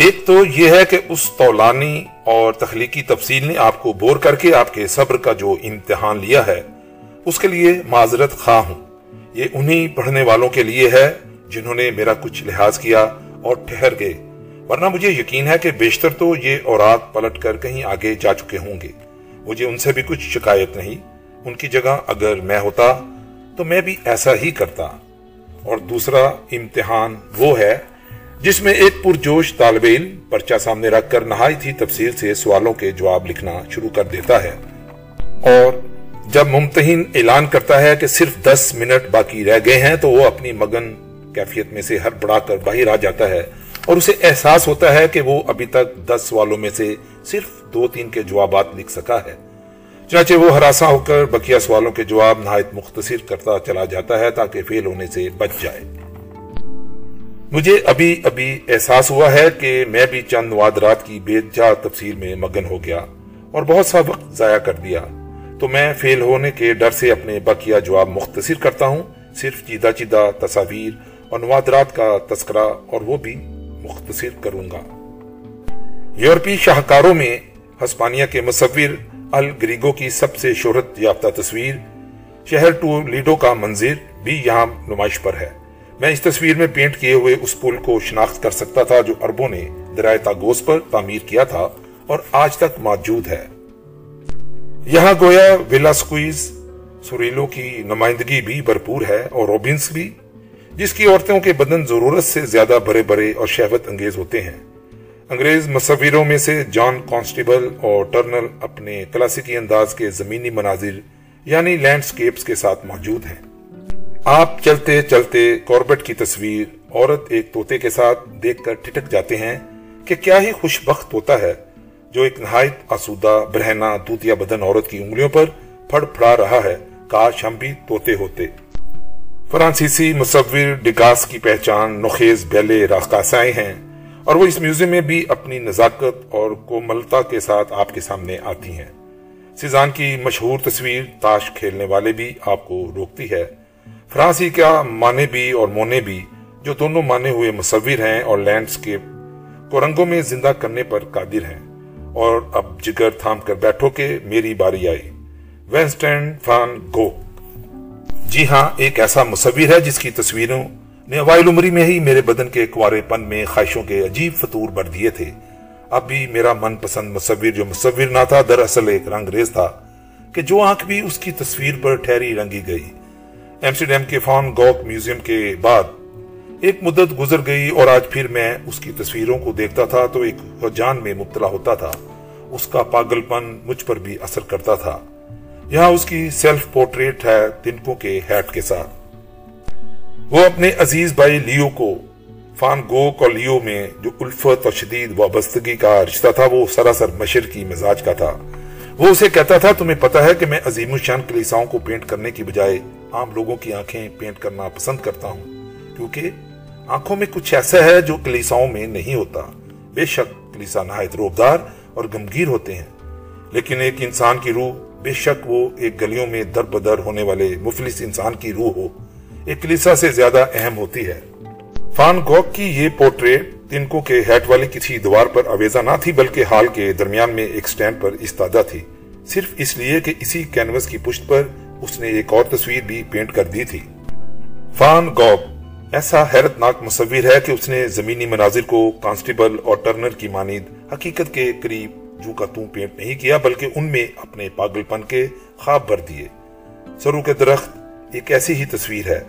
ایک تو یہ ہے کہ اس تولانی اور تخلیقی تفصیل نے آپ کو بور کر کے آپ کے صبر کا جو امتحان لیا ہے، اس کے لیے معذرت خواہ ہوں۔ یہ انہی پڑھنے والوں کے لیے ہے جنہوں نے میرا کچھ لحاظ کیا اور ٹھہر گئے۔ ورنہ مجھے یقین ہے کہ بیشتر تو یہ اوراق پلٹ کر کہیں آگے جا چکے ہوں گے۔ مجھے ان سے بھی کچھ شکایت نہیں۔ ان کی جگہ اگر میں ہوتا تو میں بھی ایسا ہی کرتا۔ اور دوسرا امتحان وہ ہے جس میں ایک پرجوش طالب علم پرچہ سامنے رکھ کر نہایت ہی تفصیل سے سوالوں کے جواب لکھنا شروع کر دیتا ہے۔ اور جب ممتحن اعلان کرتا ہے کہ صرف دس منٹ باقی رہ گئے ہیں تو وہ اپنی مگن کیفیت میں سے ہر بڑا کر باہر آ جاتا ہے اور اسے احساس ہوتا ہے کہ وہ ابھی تک دس سوالوں میں سے صرف دو تین کے جوابات لکھ سکا ہے۔ چنانچہ وہ ہراساں ہو کر بکیا سوالوں کے جواب نہایت مختصر کرتا چلا جاتا ہے تاکہ فیل ہونے سے بچ جائے۔ مجھے ابھی ابھی احساس ہوا ہے کہ میں بھی چند وادرات کی بے جا تفصیل میں مگن ہو گیا اور بہت سا وقت ضائع کر دیا۔ تو میں فیل ہونے کے ڈر سے اپنے بکیا جواب مختصر کرتا ہوں۔ صرف چیدہ چیدہ تصاویر اور نوادرات کا تذکرہ اور وہ بھی مختصر کروں گا۔ یورپی شاہکاروں میں ہسپانیہ کے مصور الگریگو کی سب سے شہرت یافتہ تصویر شہر ٹو لیڈو کا منظر بھی یہاں نمائش پر ہے۔ میں اس تصویر میں پینٹ کیے ہوئے اس پل کو شناخت کر سکتا تھا جو اربوں نے درائے تاگوس پر تعمیر کیا تھا اور آج تک موجود ہے۔ یہاں گویا ویلا سکویز سوریلو کی نمائندگی بھی بھرپور ہے اور روبنس بھی، جس کی عورتوں کے بدن ضرورت سے زیادہ بڑے بڑے اور شہوت انگیز ہوتے ہیں۔ انگریز مصویروں میں سے جان کانسٹیبل اور ٹرنل اپنے کلاسیکی انداز کے زمینی مناظر یعنی لینڈسکیپس کے ساتھ موجود ہیں۔ آپ چلتے چلتے کوربٹ کی تصویر عورت ایک توتے کے ساتھ دیکھ کر ٹھٹک جاتے ہیں کہ کیا ہی خوش بخت ہوتا ہے جو ایک نہایت آسودہ برہنا دودیا بدن عورت کی انگلیوں پر پھڑ پھڑا رہا ہے، کاش ہم بھی توتے ہوتے۔ فرانسیسی مصور ڈکاس کی پہچان نخیز بیلے راکاسائیں ہیں اور وہ اس میوزیم میں بھی اپنی نزاکت اور کوملتا کے ساتھ آپ کے سامنے آتی ہیں۔ سیزان کی مشہور تصویر تاش کھیلنے والے بھی آپ کو روکتی ہے۔ فرانسی کیا مانے بھی اور مونے بھی جو دونوں مانے ہوئے مصور ہیں اور لینڈسکیپ کو رنگوں میں زندہ کرنے پر قادر ہیں اور اب جگر تھام کر بیٹھو کہ میری باری آئی۔ وینسٹین فان گو۔ جی ہاں ایک ایسا مصور ہے جس کی تصویروں نے اوائل عمری میں ہی میرے بدن کے کوارے پن میں خواہشوں کے عجیب فطور بڑھ دیے تھے۔ اب بھی میرا من پسند مصور جو مصور نہ تھا، دراصل ایک رنگ ریز تھا کہ جو آنکھ بھی اس کی تصویر پر ٹھہری رنگی گئی۔ ایمسٹرڈیم کے فان گوک میوزیم کے بعد ایک مدت گزر گئی اور آج پھر میں اس کی تصویروں کو دیکھتا تھا تو ایک حجان میں مبتلا ہوتا تھا۔ اس کا پاگل پن مجھ پر بھی اثر کرتا تھا۔ یہاں اس کی سیلف پورٹریٹ ہے تنکوں کے ہیٹ کے ساتھ۔ وہ اپنے عزیز بھائی لیو کو، فان گوک اور لیو میں جو الفت اور شدید وابستگی کا رشتہ تھا، وہ سراسر مشر کی مزاج کا تھا۔ وہ اسے کہتا تھا، تمہیں پتا ہے کہ میں عظیم الشان کلیساؤں کو پینٹ کرنے کی بجائے عام لوگوں کی آنکھیں پینٹ کرنا پسند کرتا ہوں، کیونکہ آنکھوں میں کچھ ایسا ہے جو کلیساؤں میں نہیں ہوتا۔ بے شک کلیسا نہایت روبدار اور گمگیر ہوتے ہیں، لیکن ایک انسان کی روح، بے شک وہ ایک گلیوں میں در بدر ہونے والے مفلس انسان کی روح ہو۔ ایک کلیسا سے زیادہ اہم ہوتی ہے۔ فان گوک کی یہ پورٹریٹ تنکوں کے ہیٹ والی کسی دوار پر اویزہ نہ تھی، بلکہ حال کے درمیان میں ایک سٹینڈ پر استادہ تھی۔ صرف اس لیے کہ اسی کینوس کی پشت پر اس نے ایک اور تصویر بھی پینٹ کر دی تھی۔ فان گوب ایسا حیرت ناک مصور ہے کہ اس نے زمینی مناظر کو کانسٹیبل اور ٹرنر کی مانند حقیقت کے قریب جو کا توں پینٹ نہیں کیا بلکہ ان میں اپنے پاگل پن کے خواب بھر دیے۔ سرو کے درخت ایک ایسی ہی تصویر ہے۔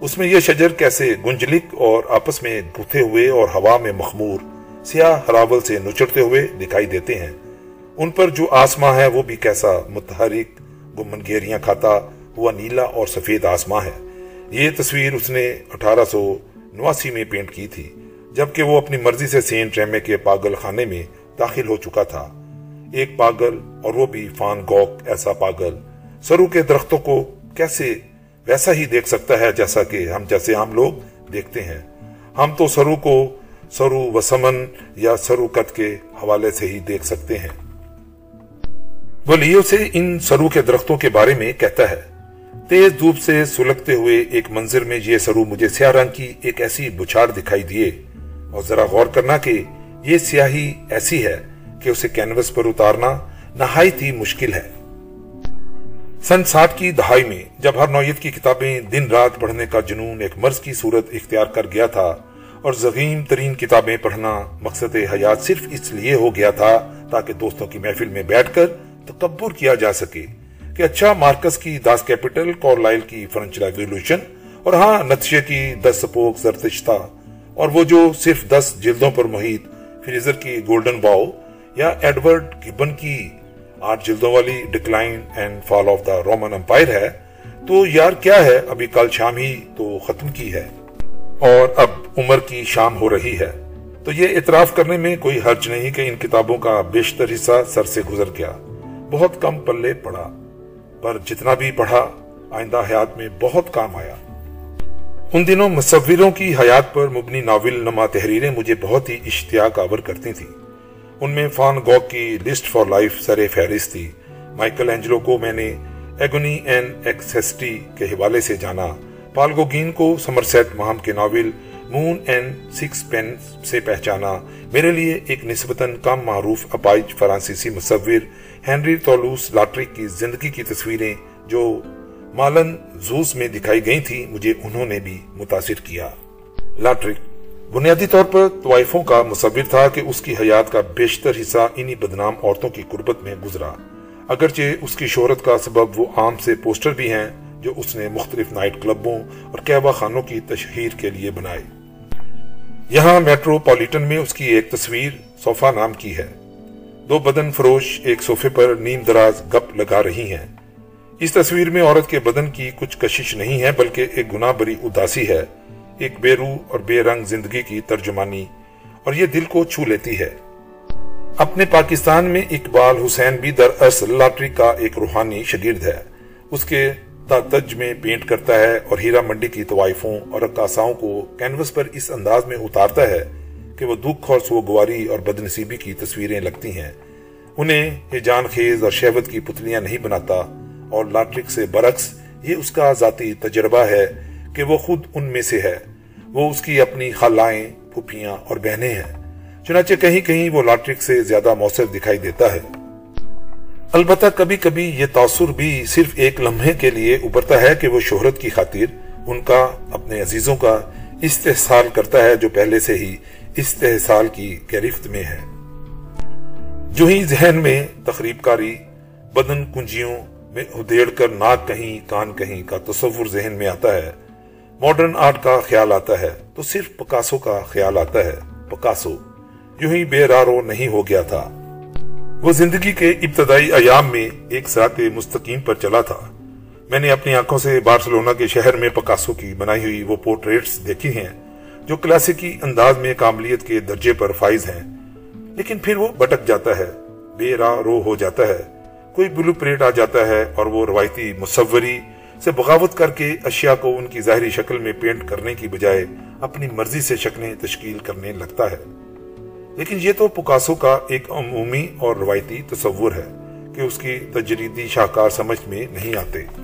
اس میں یہ شجر کیسے گنجلک اور آپس میں گھتے ہوئے اور ہوا میں مخمور، سیاہ ہراول سے نچڑتے ہوئے دکھائی دیتے ہیں۔ ان پر جو آسماں ہے وہ بھی کیسا متحرک گمن گیریاں کھاتا ہوا نیلا اور سفید آسماں ہے۔ یہ تصویر اس نے اٹھارہ سو نواسی میں پینٹ کی تھی، جبکہ وہ اپنی مرضی سے سینٹ ریمے کے پاگل خانے میں داخل ہو چکا تھا۔ ایک پاگل اور وہ بھی فان گوک ایسا پاگل۔ سرو کے درختوں کو کیسے ویسا ہی دیکھ سکتا ہے جیسا کہ ہم جیسے عام لوگ دیکھتے ہیں۔ ہم تو سرو کو سرو وسمن یا سرو کت کے حوالے سے ہی دیکھ سکتے ہیں۔ وہ لیو سے ان سرو کے درختوں کے بارے میں کہتا ہے، تیز دھوپ سے سلگتے ہوئے ایک منظر میں یہ سرو مجھے سیاہ رنگ کی ایک ایسی بچھاڑ دکھائی دیے اور ذرا غور کرنا کہ یہ سیاہی ایسی ہے کہ اسے کینوس پر اتارنا نہایت ہی مشکل ہے۔ سن ساٹھ کی دہائی میں جب ہر نوعیت کی کتابیں دن رات پڑھنے کا جنون ایک مرض کی صورت اختیار کر گیا تھا اور زغیم ترین کتابیں پڑھنا مقصد حیات صرف اس لیے ہو گیا تھا تاکہ دوستوں کی محفل میں بیٹھ کر تکبر کیا جا سکے کہ اچھا مارکس کی داس کیپٹل کورلائل کی فرنچ ریولیوشن اور ہاں نتشے کی دس سپوک زرتشتہ اور وہ جو صرف دس جلدوں پر محیط فریزر کی گولڈن باؤ یا ایڈورڈ گبن کی آٹھ جلدوں والی decline and fall of the Roman Empire ہے، تو یار کیا ہے، ابھی کل شام ہی تو ختم کی ہے۔ اور اب عمر کی شام ہو رہی ہے۔ تو یہ اعتراف کرنے میں کوئی حرج نہیں کہ ان کتابوں کا بیشتر حصہ سر سے گزر گیا۔ بہت کم پلے پڑا، پر جتنا بھی پڑھا، آئندہ حیات میں بہت کام آیا۔ ان دنوں مصوروں کی حیات پر مبنی ناول نما تحریریں مجھے بہت ہی اشتیاق آور کرتی تھیں۔ ان میں فان گوک کی لسٹ فار لائف سر فہرست تھی۔ مائیکل اینجلو کو میں نے ایگونی این ایکسیسٹی کے حوالے سے جانا۔ پالگوگین کو سمرسیٹ مہم کے novel Moon and six pain سے پہچانا۔ میرے لیے ایک نسبتاً کم معروف اپائج فرانسیسی مصور ہینری تولوس لاٹرک کی زندگی کی تصویریں جو مالن زوس میں دکھائی گئی تھی مجھے انہوں نے بھی متاثر کیا۔ لاٹرک بنیادی طور پر طوائفوں کا مصور تھا کہ اس کی حیات کا بیشتر حصہ انہی بدنام عورتوں کی قربت میں گزرا۔ اگرچہ اس کی شہرت کا سبب وہ عام سے پوسٹر بھی ہیں جو اس نے مختلف نائٹ کلبوں اور کہوا خانوں کی تشہیر کے لیے بنائے۔ یہاں میٹرو پولیٹن میں اس کی ایک تصویر صوفہ نام کی ہے۔ دو بدن فروش، ایک صوفے پر نیم دراز گپ لگا رہی ہیں۔ اس تصویر میں عورت کے بدن کی کچھ کشش نہیں ہے، بلکہ ایک گناہ بری اداسی ہے۔ ایک بے روح اور بے رنگ زندگی کی ترجمانی، اور یہ دل کو چھو لیتی ہے۔ اپنے پاکستان میں اقبال حسین بھی در اصل لاٹری کا ایک روحانی شگرد ہے۔ اس کے تج میں پینٹ کرتا ہے اور ہیرا منڈی کی طوائفوں اور رقاصاؤں کو کینوس پر اس انداز میں اتارتا ہے۔ کہ وہ دکھ اور سوگواری اور بدنصیبی کی تصویریں لگتی ہیں۔ انہیں ہجان خیز اور شہوت کی پتلیاں نہیں بناتا۔ اور لاٹرک سے برعکس، یہ اس کا ذاتی تجربہ ہے کہ وہ خود ان میں سے ہے۔ وہ اس کی اپنی خالائیں پھپیاں اور بہنیں ہیں۔ چنانچہ کہیں کہیں وہ لاٹرک سے زیادہ مؤثر دکھائی دیتا ہے۔ البتہ کبھی کبھی یہ تاثر بھی صرف ایک لمحے کے لیے ابھرتا ہے کہ وہ شہرت کی خاطر ان کا، اپنے عزیزوں کا استحصال کرتا ہے جو پہلے سے ہی استحصال کی گرفت میں ہے۔ جو ہی ذہن میں تقریب کاری بدن کنجیوں میں ادیڑ کر ناک کہیں، کان کہیں کا تصور ذہن میں آتا ہے ماڈرن آرٹ کا خیال آتا ہے، تو صرف پکاسو کا خیال آتا ہے۔ پکاسو، یوں ہی بے رارو نہیں ہو گیا تھا۔ وہ زندگی کے ابتدائی ایام میں ایک ساتھ مستقیم پر چلا تھا۔ میں نے اپنی آنکھوں سے بارسلونا کے شہر میں پکاسو کی بنائی ہوئی وہ پورٹریٹس دیکھی ہیں جو کلاسیکی انداز میں کاملیت کے درجے پر فائز ہیں۔ لیکن پھر وہ بٹک جاتا ہے، بے راہ رو ہو جاتا ہے۔ کوئی بلو پریٹ آ جاتا ہے اور وہ روایتی مصوری سے بغاوت کر کے اشیاء کو ان کی ظاہری شکل میں پینٹ کرنے کی بجائے اپنی مرضی سے شکلیں تشکیل کرنے لگتا ہے۔ لیکن یہ تو پکاسو کا ایک عمومی اور روایتی تصور ہے کہ اس کی تجریدی شاہکار سمجھ میں نہیں آتے۔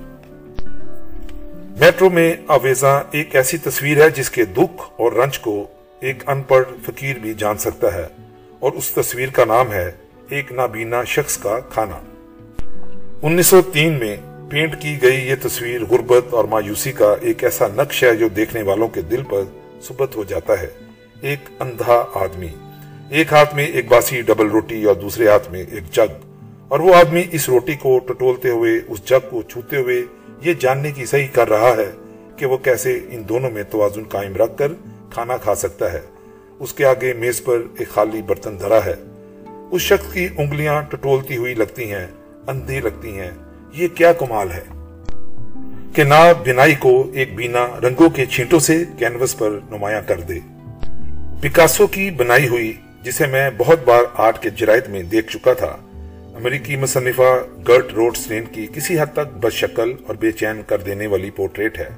میٹرو میں آویزاں ایک ایسی تصویر ہے جس کے دکھ اور رنج کو ایک ان پڑھ فقیر بھی جان سکتا ہے اور اس تصویر کا نام ہے ایک نابینا شخص کا کھانا۔ انیس سو تین میں پینٹ کی گئی یہ تصویر غربت اور مایوسی کا ایک ایسا نقش ہے جو دیکھنے والوں کے دل پر ثبت ہو جاتا ہے۔ ایک اندھا آدمی۔ ایک ہاتھ میں ایک باسی ڈبل روٹی اور دوسرے ہاتھ میں ایک جگ۔ اور وہ آدمی اس روٹی کو ٹٹولتے ہوئے، اس جگ کو چھوتے ہوئے یہ جاننے کی صحیح کر رہا ہے کہ وہ کیسے ان دونوں میں توازن قائم رکھ کر کھانا کھا سکتا ہے۔ اس کے آگے میز پر ایک خالی برتن دھرا ہے۔ اس شخص کی انگلیاں ٹٹولتی ہوئی لگتی ہیں اندھی لگتی ہیں۔ یہ کیا کمال ہے کہ نا بینائی کو ایک بینا رنگوں کے چھینٹوں سے کینوس پر نمایاں کر دے۔ پکاسو کی بنائی ہوئی، جسے میں بہت بار آرٹ کے جرائد میں دیکھ چکا تھا امریکی مصنفہ گرٹ روڈ سٹین کی کسی حد تک بد شکل اور بے چین کر دینے والی پورٹریٹ ہے۔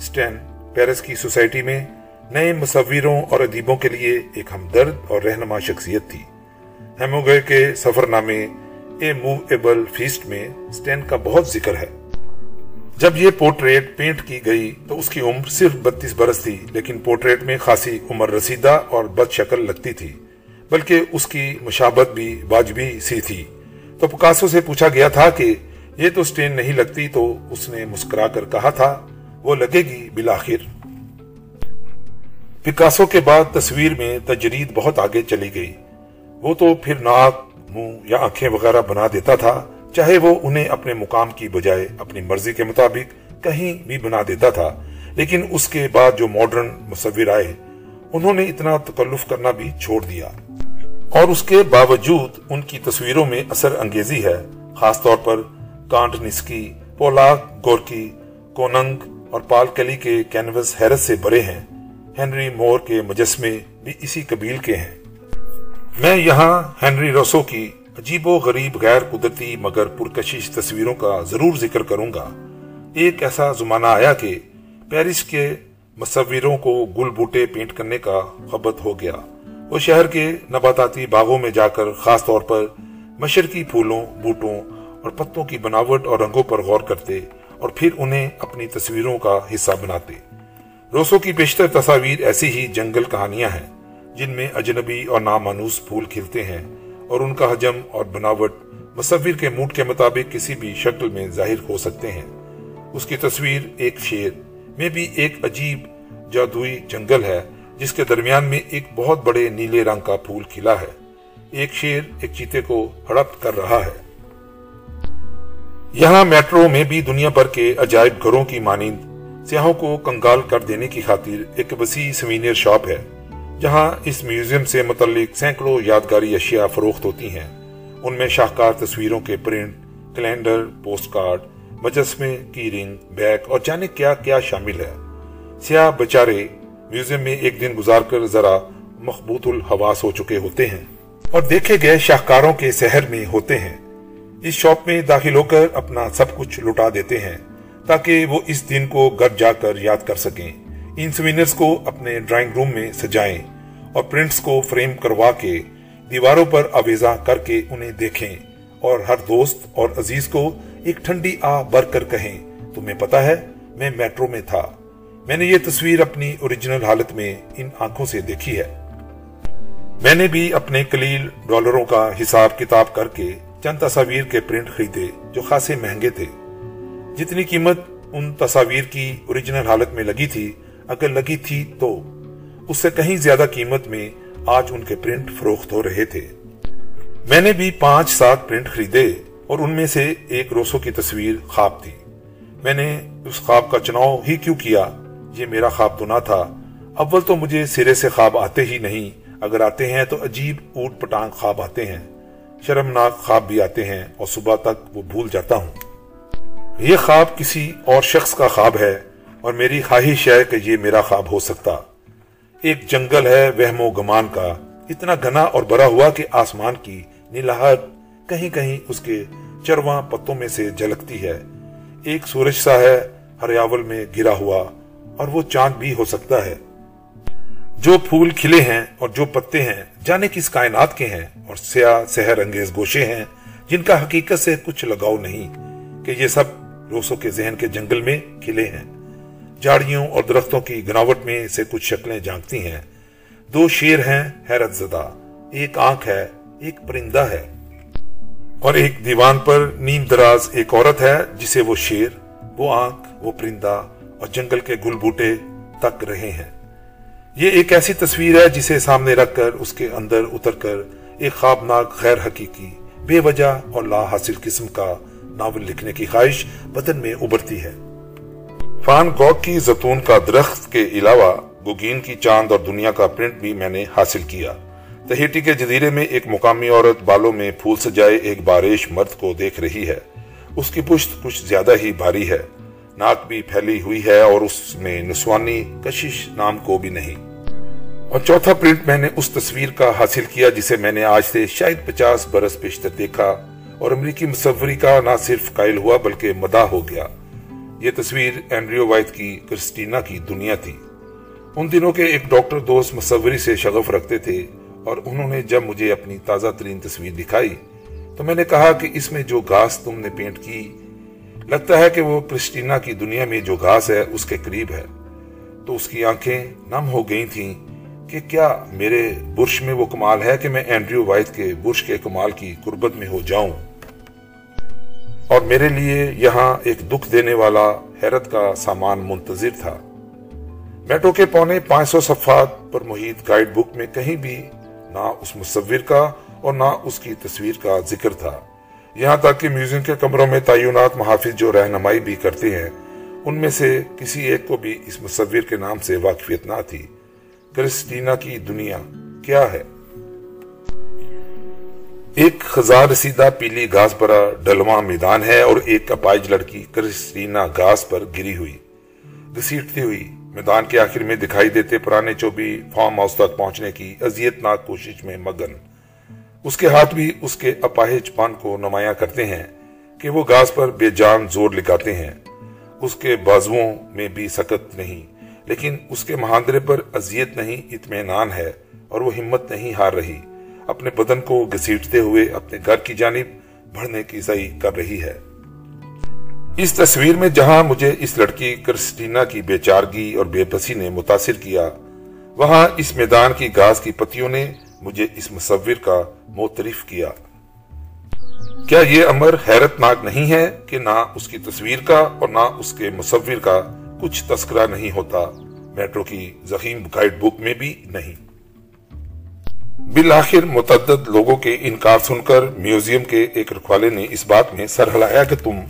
سٹین، پیرس کی سوسائٹی میں نئے مصوروں اور ادیبوں کے لیے ایک ہمدرد اور رہنما شخصیت تھی۔ ہیموگے کے سفر نامے اے موویبل فیسٹ میں سٹین کا بہت ذکر ہے۔ جب یہ پورٹریٹ پینٹ کی گئی تو اس کی عمر صرف بتیس برس تھی، لیکن پورٹریٹ میں خاصی عمر رسیدہ اور بد شکل لگتی تھی، بلکہ اس کی مشابت بھی واجبی سی تھی۔ تو پکاسو سے پوچھا گیا تھا کہ یہ تو سٹین نہیں لگتی تو اس نے مسکرا کر کہا تھا، وہ لگے گی بلاخر۔ پکاسو کے بعد تصویر میں تجرید بہت آگے چلی گئی۔ وہ تو پھر ناک، منہ یا آنکھیں وغیرہ بنا دیتا تھا، چاہے وہ انہیں اپنے مقام کی بجائے اپنی مرضی کے مطابق کہیں بھی بنا دیتا تھا۔ لیکن اس کے بعد جو ماڈرن مصور آئے، انہوں نے اتنا تکلف کرنا بھی چھوڑ دیا۔ اور اس کے باوجود ان کی تصویروں میں اثر انگیزی ہے، خاص طور پر کانٹ نسکی پولاک گورکی، کوننگ اور پال کلی کے کینوس حیرت سے بڑے ہیں۔ ہنری مور کے مجسمے بھی اسی قبیل کے ہیں۔ میں یہاں ہنری روسو کی عجیب و غریب، غیر قدرتی مگر پرکشش تصویروں کا ضرور ذکر کروں گا۔ ایک ایسا زمانہ آیا کہ پیرس کے مصوروں کو گل بوٹے پینٹ کرنے کا خبت ہو گیا۔ وہ شہر کے نباتاتی باغوں میں جا کر خاص طور پر مشرقی پھولوں، بوٹوں اور پتوں کی بناوٹ اور رنگوں پر غور کرتے اور پھر انہیں اپنی تصویروں کا حصہ بناتے۔ روسو کی بیشتر تصاویر ایسی ہی جنگل کہانیاں ہیں، جن میں اجنبی اور نامانوس پھول کھلتے ہیں اور ان کا حجم اور بناوٹ مصور کے موڈ کے مطابق کسی بھی شکل میں ظاہر ہو سکتے ہیں۔ اس کی تصویر ایک شیر، میں بھی ایک عجیب جادوئی جنگل ہے۔ جس کے درمیان میں ایک بہت بڑے نیلے رنگ کا پھول کھلا ہے۔ ایک شیر ایک چیتے کو ہڑپ کر رہا ہے۔ یہاں میٹرو میں بھی دنیا بھر کے عجائب گھروں کی مانند سیاحوں کو کنگال کر دینے کی خاطر ایک وسیع سوینئر شاپ ہے، جہاں اس میوزیم سے متعلق سینکڑوں یادگاری اشیاء فروخت ہوتی ہیں۔ ان میں شاہکار تصویروں کے پرنٹ کیلنڈر پوسٹ کارڈ، مجسمے، کی رنگ، بیگ اور جانے کیا کیا شامل ہے۔ سیاہ بچارے میوزیم میں ایک دن گزار کر ذرا مخبوط الحواس ہو چکے ہوتے ہیں اور دیکھے گئے شاہکاروں کے سحر میں ہوتے ہیں۔ اس شاپ میں داخل ہو کر اپنا سب کچھ لٹا دیتے ہیں تاکہ وہ اس دن کو گھر جا کر یاد کر سکیں۔ ان سوینرز کو اپنے ڈرائنگ روم میں سجائیں اور پرنٹس کو فریم کروا کے دیواروں پر آویزاں کر کے انہیں دیکھیں اور ہر دوست اور عزیز کو ایک ٹھنڈی آ بر کر کہیں، تمہیں پتا ہے، میں میٹرو میں تھا۔ میں نے یہ تصویر اپنی اوریجنل حالت میں ان آنکھوں سے دیکھی ہے۔ میں نے بھی اپنے کلیل ڈالروں کا حساب کتاب کر کے چند تصاویر کے پرنٹ خریدے جو خاصے مہنگے تھے۔ جتنی قیمت ان تصاویر کی اوریجنل حالت میں لگی تھی، اگر لگی تھی تو اس سے کہیں زیادہ قیمت میں آج ان کے پرنٹ فروخت ہو رہے تھے۔ میں نے بھی پانچ سات پرنٹ خریدے اور ان میں سے ایک روسو کی تصویر خواب تھی۔ میں نے اس خواب کا چناؤ ہی کیوں کیا؟ یہ میرا خواب تو نہ تھا۔ اول تو مجھے سرے سے خواب آتے ہی نہیں۔ اگر آتے ہیں تو عجیب اوٹ پٹانگ خواب آتے ہیں۔ شرمناک خواب بھی آتے ہیں اور صبح تک وہ بھول جاتا ہوں۔ یہ خواب کسی اور شخص کا خواب ہے اور میری خواہش ہے کہ یہ میرا خواب ہو سکتا۔ ایک جنگل ہے وہم و گمان کا۔ اتنا گنا اور بڑا ہوا کہ آسمان کی نیلاہٹ کہیں کہیں اس کے چرواں پتوں میں سے جھلکتی ہے۔ ایک سورج سا ہے، ہریاول میں گرا ہوا۔ اور وہ چاند بھی ہو سکتا ہے۔ جو پھول کھلے ہیں اور جو پتے ہیں، جانے کس کائنات کے ہیں اور سیاہ سہر انگیز گوشے ہیں، جن کا حقیقت سے کچھ لگاؤ نہیں کہ یہ سب روسوں کے ذہن کے جنگل میں کھلے ہیں۔ جاڑیوں اور درختوں کی گناوٹ میں سے کچھ شکلیں جانگتی ہیں۔ دو شیر ہیں حیرت زدہ۔ ایک آنکھ ہے، ایک پرندہ ہے۔ اور ایک دیوان پر نیم دراز ایک عورت ہے جسے وہ شیر، وہ آنکھ، وہ پرندہ اور جنگل کے گل بوٹے تک رہے ہیں۔ یہ ایک ایسی تصویر ہے جسے سامنے رکھ کر اس کے اندر اتر کر ایک خوابناک غیر حقیقی، بے وجہ اور لا حاصل قسم کا ناول لکھنے کی خواہش بدن میں ابھرتی ہے۔ فان گوگ کی زتون کا درخت کے علاوہ گوگین کی چاند اور دنیا کا پرنٹ بھی میں نے حاصل کیا۔ تہیٹی کے جزیرے میں ایک مقامی عورت بالوں میں پھول سجائے ایک بارش مرد کو دیکھ رہی ہے۔ اس کی پشت کچھ زیادہ ہی بھاری ہے۔ ناک بھی پھیلی ہوئی ہے اور اس میں نسوانی کشش نام کو بھی نہیں۔ اور چوتھا پرنٹ میں نے اس تصویر کا حاصل کیا جسے میں نے آج سے شاید پچاس برس پیشتر دیکھا اور امریکی مصوری کا نہ صرف قائل ہوا بلکہ مداح ہو گیا۔ یہ تصویر اینڈریو وائٹ کی کرسٹینا کی دنیا تھی۔ ان دنوں کے ایک ڈاکٹر دوست مصوری سے شغف رکھتے تھے اور انہوں نے جب مجھے اپنی تازہ ترین تصویر دکھائی تو میں نے کہا کہ اس میں جو گھاس تم نے پینٹ کی لگتا ہے کہ وہ کرسٹینا کی دنیا میں جو گھاس ہے، اس کے قریب ہے۔ تو اس کی آنکھیں نم ہو گئی تھیں کہ کیا میرے برش میں وہ کمال ہے کہ میں اینڈریو وائٹ کے برش کے کمال کی قربت میں ہو جاؤں۔ اور میرے لیے یہاں ایک دکھ دینے والا حیرت کا سامان منتظر تھا۔ میٹو کے پونے پانچ سو صفحات پر محیط گائیڈ بک میں کہیں بھی نہ اس مصور کا اور نہ اس کی تصویر کا ذکر تھا۔ یہاں تک کہ میوزیم کے کمروں میں تعینات محافظ جو رہنمائی بھی کرتے ہیں، ان میں سے کسی ایک کو بھی اس مصور کے نام سے واقفیت نہ تھی۔ کرسٹینا کی دنیا کیا ہے؟ ایک خزار رسیدہ پیلی گاس پر ڈلواں میدان ہے اور ایک اپائج لڑکی کرسٹینا گاس پر گری ہوئی۔ گسیٹتی ہوئی میدان کے آخر میں دکھائی دیتے پرانے چوبی فارم ہاؤس تک پہنچنے کی اذیت ناک کوشش میں مگن۔ اس کے ہاتھ بھی اس کے اپاہج پان کو نمایاں کرتے ہیں کہ وہ گاز پر بے جان زور لگاتے ہیں۔ اس کے بازووں میں بھی سکت نہیں، لیکن اس کے مہاندرے پر اذیت نہیں، اطمینان ہے اور وہ ہمت نہیں ہار رہی۔ اپنے بدن کو گسیٹتے ہوئے اپنے گھر کی جانب بڑھنے کی صحیح کر رہی ہے۔ اس تصویر میں جہاں مجھے اس لڑکی کرسٹینا کی بے چارگی اور بے بسی نے متاثر کیا، وہاں اس میدان کی گاز کی پتیوں نے مجھے اس مصور کا موترف کیا۔ کیا یہ امر حیرت ناک نہیں ہے کہ نہ اس کی تصویر کا اور نہ اس کے مصور کا کچھ تذکرہ نہیں ہوتا؟ میٹرو کی زخیم گائیڈ بک میں بھی نہیں۔ بالآخر متعدد لوگوں کے انکار سن کر میوزیم کے ایک رکھوالے نے اس بات میں سر ہلایا کہ تم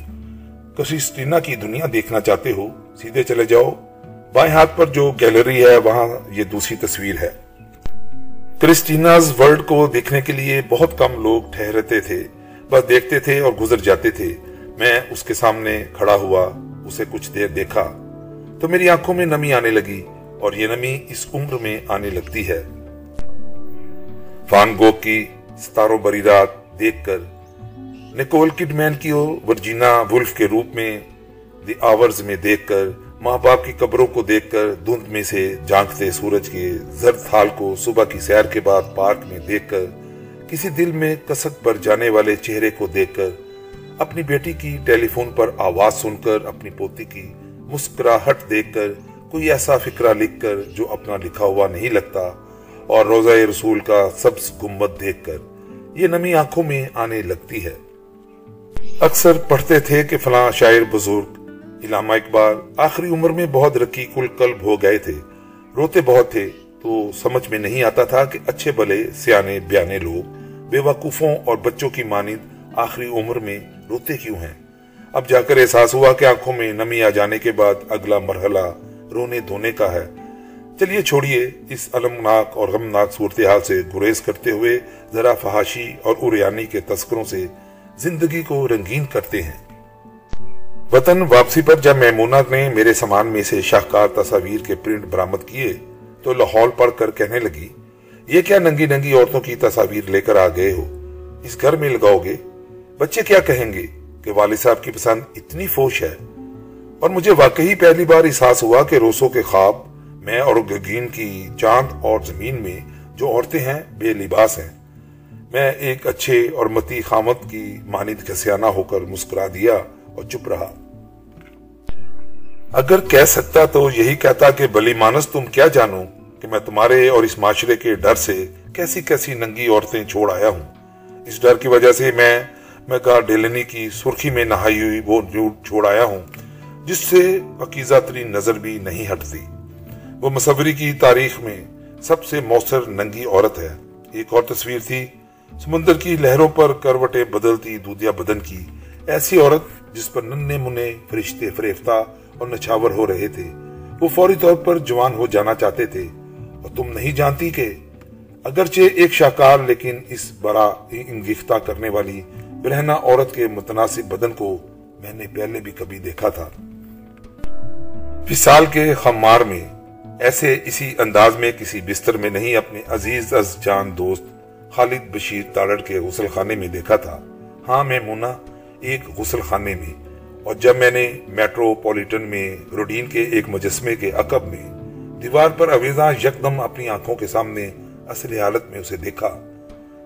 کسیسٹینا کی دنیا دیکھنا چاہتے ہو، سیدھے چلے جاؤ۔ بائیں ہاتھ پر جو گیلری ہے، وہاں یہ دوسری تصویر ہے۔ کرسٹیناز ورلڈ کو دیکھنے کے لیے بہت کم لوگ ٹھہرتے تھے، بس دیکھتے تھے اور گزر جاتے تھے۔ میں اس کے سامنے کھڑا ہوا، اسے کچھ دیر دیکھا۔ تو میری آنکھوں میں نمی آنے لگی اور یہ نمی اس عمر میں آنے لگتی ہے۔ فان گوگ کی ستاروں بری رات دیکھ کر، نکول کڈمین کی ورجینا ولف کے روپ میں، دی آورز میں دیکھ کر ماں باپ کی قبروں کو دیکھ کر دھند میں سے جانکتے سورج کے زرد حال کو صبح کی سیر کے بعد پارک میں دیکھ کر کسی دل میں کسک پر جانے والے چہرے کو دیکھ کر اپنی بیٹی کی ٹیلی فون پر آواز سن کر اپنی پوتی کی مسکراہٹ دیکھ کر کوئی ایسا فکرہ لکھ کر جو اپنا لکھا ہوا نہیں لگتا اور روزہ رسول کا سبز گمبت دیکھ کر یہ نمی آنکھوں میں آنے لگتی ہے۔ اکثر پڑھتے تھے کہ فلاں شاعر بزرگ علامہ اقبال، آخری عمر میں بہت رکی کل قلب ہو گئے تھے۔ روتے بہت تھے تو سمجھ میں نہیں آتا تھا کہ اچھے بلے، سیانے، بیانے لوگ بے وقوفوں اور بچوں کی مانند آخری عمر میں روتے کیوں ہیں؟ اب جا کر احساس ہوا کہ آنکھوں میں نمی آ جانے کے بعد اگلا مرحلہ رونے دھونے کا ہے۔ چلیے چھوڑیے اس علمناک اور غمناک صورتحال سے گریز کرتے ہوئے ذرا فحاشی اور اریانی کے تذکروں سے زندگی کو رنگین کرتے ہیں۔ وطن واپسی پر جب میمونہ نے میرے سامان میں سے شاہکار تصاویر کے پرنٹ برامت کیے تو لاہور پڑھ کر کہنے لگی، یہ کیا ننگی ننگی عورتوں کی تصاویر لے کر آ گئے ہو؟ اس گھر میں لگاؤ گے؟ بچے کیا کہیں گے کہ والد صاحب کی پسند اتنی فوش ہے؟ اور مجھے واقعی پہلی بار احساس ہوا کہ روسوں کے خواب، میں اور گگین کی چاند اور زمین میں جو عورتیں ہیں، بے لباس ہیں۔ میں ایک اچھے اور متی خامت کی مانند کسیانہ ہو کر مسکرا دیا۔ اور چپ رہا۔ اگر کہہ سکتا تو یہی کہتا کہ بلی مانس، تم کیا جانو کہ میں تمہارے اور اس معاشرے کے ڈر سے کیسی کیسی ننگی عورتیں چھوڑ آیا ہوں؟ اس ڈر کی وجہ سے میں میں کہا ڈیلنی کی سرخی میں نہائی ہوئی وہ نیوڈ چھوڑ آیا ہوں، جس سے عقیزہ ترین نظر بھی نہیں ہٹتی۔ وہ مصوری کی تاریخ میں سب سے مؤثر ننگی عورت ہے۔ ایک اور تصویر تھی، سمندر کی لہروں پر کروٹیں بدلتی دودیا بدن کی۔ ایسی عورت جس پر ننے منے فرشتے فریفتہ اور نچھاور ہو رہے تھے۔ وہ فوری طور پر جوان ہو جانا چاہتے تھے۔ اور تم نہیں جانتی کہ اگرچہ ایک شاکار لیکن اس بڑا انگیختہ کرنے والی برہنہ عورت کے متناسب بدن کو میں نے پہلے بھی کبھی دیکھا تھا۔ فسال کے خمار میں ایسے اسی انداز میں کسی بستر میں نہیں اپنے عزیز از جان دوست خالد بشیر تاڑر کے غسل خانے میں دیکھا تھا۔ ہاں میں مونا ایک غسل خانے میں، اور جب میں نے میٹروپولیٹن میں روڈین کے ایک مجسمے کے عقب میں دیوار پر اویزاں یکدم اپنی آنکھوں کے سامنے اصل حالت میں اسے دیکھا،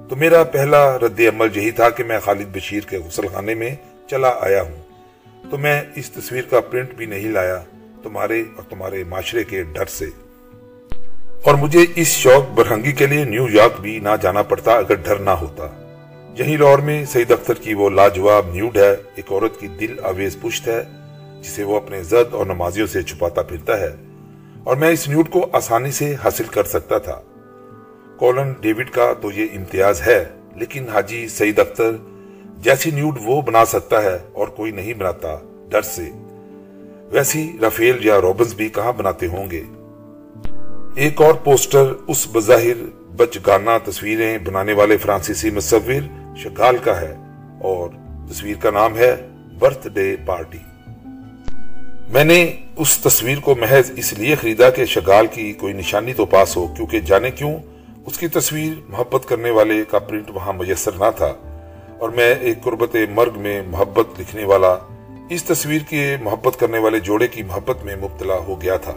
تو میرا پہلا رد عمل یہی تھا کہ میں خالد بشیر کے غسل خانے میں چلا آیا ہوں۔ تو میں اس تصویر کا پرنٹ بھی نہیں لایا تمہارے اور تمہارے معاشرے کے ڈر سے۔ اور مجھے اس شوق برہنگی کے لیے نیو یارک بھی نہ جانا پڑتا اگر ڈر نہ ہوتا۔ یہی لاہور میں سعید اختر کی وہ لاجواب نیوڈ ہے، ایک عورت کی دل آویز پشت ہے، جسے وہ اپنے زد اور نمازیوں سے چھپاتا پھرتا ہے۔ اور میں اس نیوڈ کو آسانی سے حاصل کر سکتا تھا۔ کولن ڈیوڈ کا تو یہ امتیاز ہے، لیکن حاجی سعید اختر جیسی نیوڈ وہ بنا سکتا ہے اور کوئی نہیں بناتا ڈر سے۔ ویسی رفیل یا روبنز بھی کہاں بناتے ہوں گے؟ ایک اور پوسٹر اس بظاہر بچ گانا تصویریں بنانے والے فرانسیسی مصور شگال کا ہے اور تصویر کا نام ہے برتھ ڈے پارٹی۔ میں نے اس تصویر کو محض اس لیے خریدا کہ شگال کی کوئی نشانی تو پاس ہو، کیونکہ جانے کیوں؟ اس کی تصویر محبت کرنے والے کا پرنٹ وہاں میسر نہ تھا۔ اور میں ایک قربت مرگ میں محبت لکھنے والا، اس تصویر کے محبت کرنے والے جوڑے کی محبت میں مبتلا ہو گیا تھا۔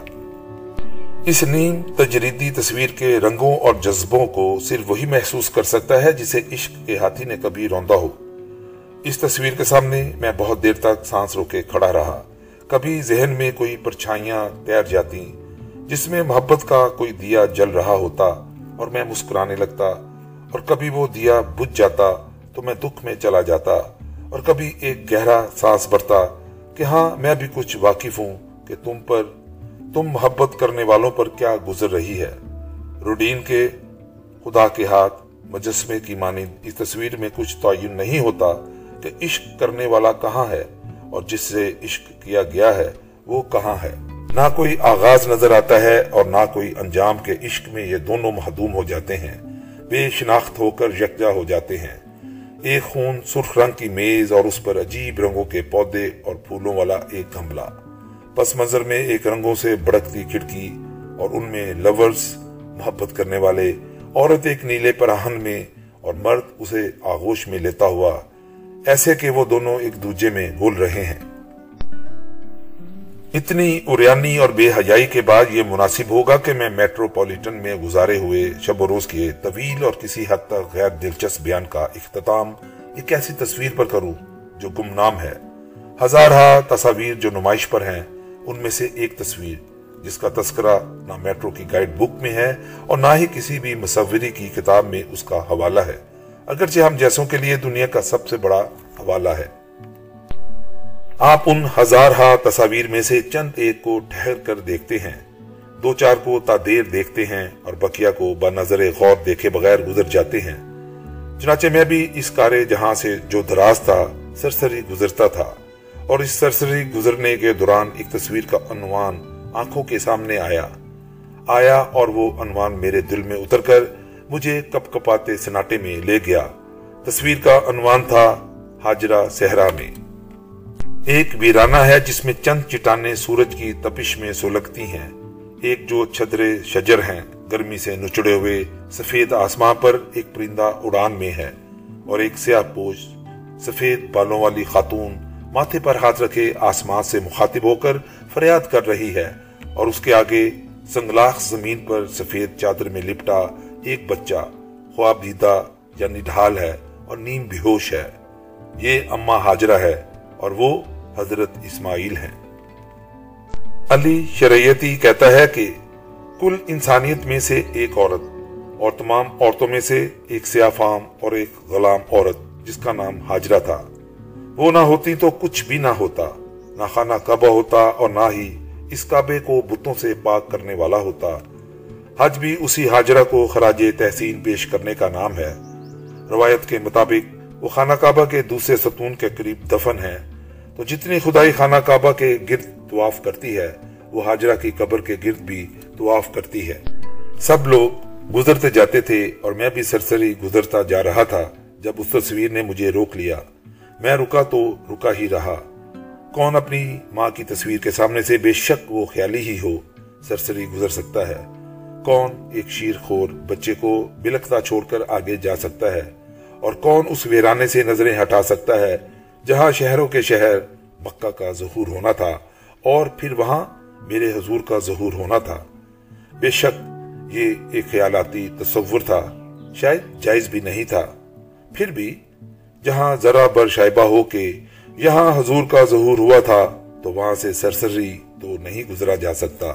اس نیم تجریدی تصویر کے رنگوں اور جذبوں کو صرف وہی محسوس کر سکتا ہے جسے عشق کے ہاتھی نے کبھی روندا ہو۔ اس تصویر کے سامنے میں بہت دیر تک سانس روکے کھڑا رہا۔ کبھی ذہن میں کوئی پرچھائیاں تیر جاتی، جس میں محبت کا کوئی دیا جل رہا ہوتا اور میں مسکرانے لگتا۔ اور کبھی وہ دیا بجھ جاتا تو میں دکھ میں چلا جاتا۔ اور کبھی ایک گہرا سانس بڑھتا کہ ہاں میں بھی کچھ واقف ہوں کہ تم پر تم محبت کرنے والوں پر کیا گزر رہی ہے؟ روڈین کے خدا کے ہاتھ مجسمے کی مانند اس تصویر میں کچھ تعین نہیں ہوتا کہ عشق کرنے والا کہاں ہے اور جس سے عشق کیا گیا ہے، وہ کہاں ہے۔ نہ کوئی آغاز نظر آتا ہے اور نہ کوئی انجام کے عشق میں یہ دونوں محدوم ہو جاتے ہیں۔ بے شناخت ہو کر یکجا ہو جاتے ہیں۔ ایک خون سرخ رنگ کی میز اور اس پر عجیب رنگوں کے پودے اور پھولوں والا ایک گملہ پس منظر میں ایک رنگوں سے بڑکتی کھڑکی اور ان میں لورز محبت کرنے والے، عورت ایک نیلے پراہن میں اور مرد اسے آغوش میں لیتا ہوا، ایسے کہ وہ دونوں ایک دوجے میں گول رہے ہیں۔ اتنی اریانی اور بے حیائی کے بعد یہ مناسب ہوگا کہ میں میٹروپولیٹن میں گزارے ہوئے شب و روز کے طویل اور کسی حد تک غیر دلچسپ بیان کا اختتام ایک ایسی تصویر پر کروں جو گمنام ہے۔ ہزارہ تصاویر جو نمائش پر ہیں ان میں سے ایک تصویر، جس کا تذکرہ نہ میٹرو کی گائیڈ بک میں ہے اور نہ ہی کسی بھی مصوری کی کتاب میں اس کا حوالہ ہے۔ اگرچہ ہم جیسوں کے لیے دنیا کا سب سے بڑا حوالہ ہے۔ آپ ان ہزار ہا تصاویر میں سے چند ایک کو ٹھہر کر دیکھتے ہیں۔ دو چار کو تا دیر دیکھتے ہیں اور بکیا کو بنظر غور دیکھے بغیر گزر جاتے ہیں۔ چنانچہ میں بھی اس کارے جہاں سے جو دراز تھا، سرسری گزرتا تھا۔ اور اس سرسری گزرنے کے دوران ایک تصویر کا عنوان آنکھوں کے سامنے آیا۔ آیا اور وہ عنوان میرے دل میں اتر کر مجھے کپ کپاتے سناٹے میں لے گیا۔ تصویر کا عنوان تھا حاجرہ صحرا میں۔ ایک ویرانہ ہے جس میں چند چٹانیں سورج کی تپش میں سلگتی ہیں۔ ایک جو چھدرے شجر ہیں، گرمی سے نچڑے ہوئے سفید آسمان پر ایک پرندہ اڑان میں ہے۔ اور ایک سیاہ پوش، سفید بالوں والی خاتون ماتھے پر ہاتھ رکھے آسمان سے مخاطب ہو کر فریاد کر رہی ہے اور اس کے آگے سنگلاخ زمین پر سفید چادر میں لپٹا ایک بچہ خواب دیدہ یعنی ڈھال ہے اور نیم بیہوش ہے۔ یہ اما حاجرہ ہے اور وہ حضرت اسماعیل ہیں۔ علی شریعتی کہتا ہے کہ کل انسانیت میں سے ایک عورت اور تمام عورتوں میں سے ایک سیاہ فام اور ایک غلام عورت جس کا نام حاجرہ تھا۔ وہ نہ ہوتی تو کچھ بھی نہ ہوتا، نہ خانہ کعبہ ہوتا اور نہ ہی اس کعبے کو بتوں سے پاک کرنے والا ہوتا۔ حج بھی اسی حاجرہ کو خراج تحسین پیش کرنے کا نام ہے۔ روایت کے مطابق وہ خانہ کعبہ کے دوسرے ستون کے قریب دفن ہے۔ تو جتنی خدائی خانہ کعبہ کے گرد طواف کرتی ہے، وہ حاجرہ کی قبر کے گرد بھی طواف کرتی ہے۔ سب لوگ گزرتے جاتے تھے اور میں بھی سرسری گزرتا جا رہا تھا جب اس تصویر نے مجھے روک لیا۔ میں رکا تو رکا ہی رہا۔ کون اپنی ماں کی تصویر کے سامنے سے بے شک وہ خیالی ہی ہو، سرسری گزر سکتا ہے۔ کون ایک شیر خور بچے کو بلکتا چھوڑ کر آگے جا سکتا ہے، اور کون اس ویرانے سے نظریں ہٹا سکتا ہے جہاں شہروں کے شہر مکہ کا ظہور ہونا تھا اور پھر وہاں میرے حضور کا ظہور ہونا تھا۔ بے شک یہ ایک خیالاتی تصور تھا، شاید جائز بھی نہیں تھا۔ پھر بھی جہاں ذرا بر شائبہ ہو کے یہاں حضور کا ظہور ہوا تھا، تو وہاں سے سرسری تو نہیں گزرا جا سکتا۔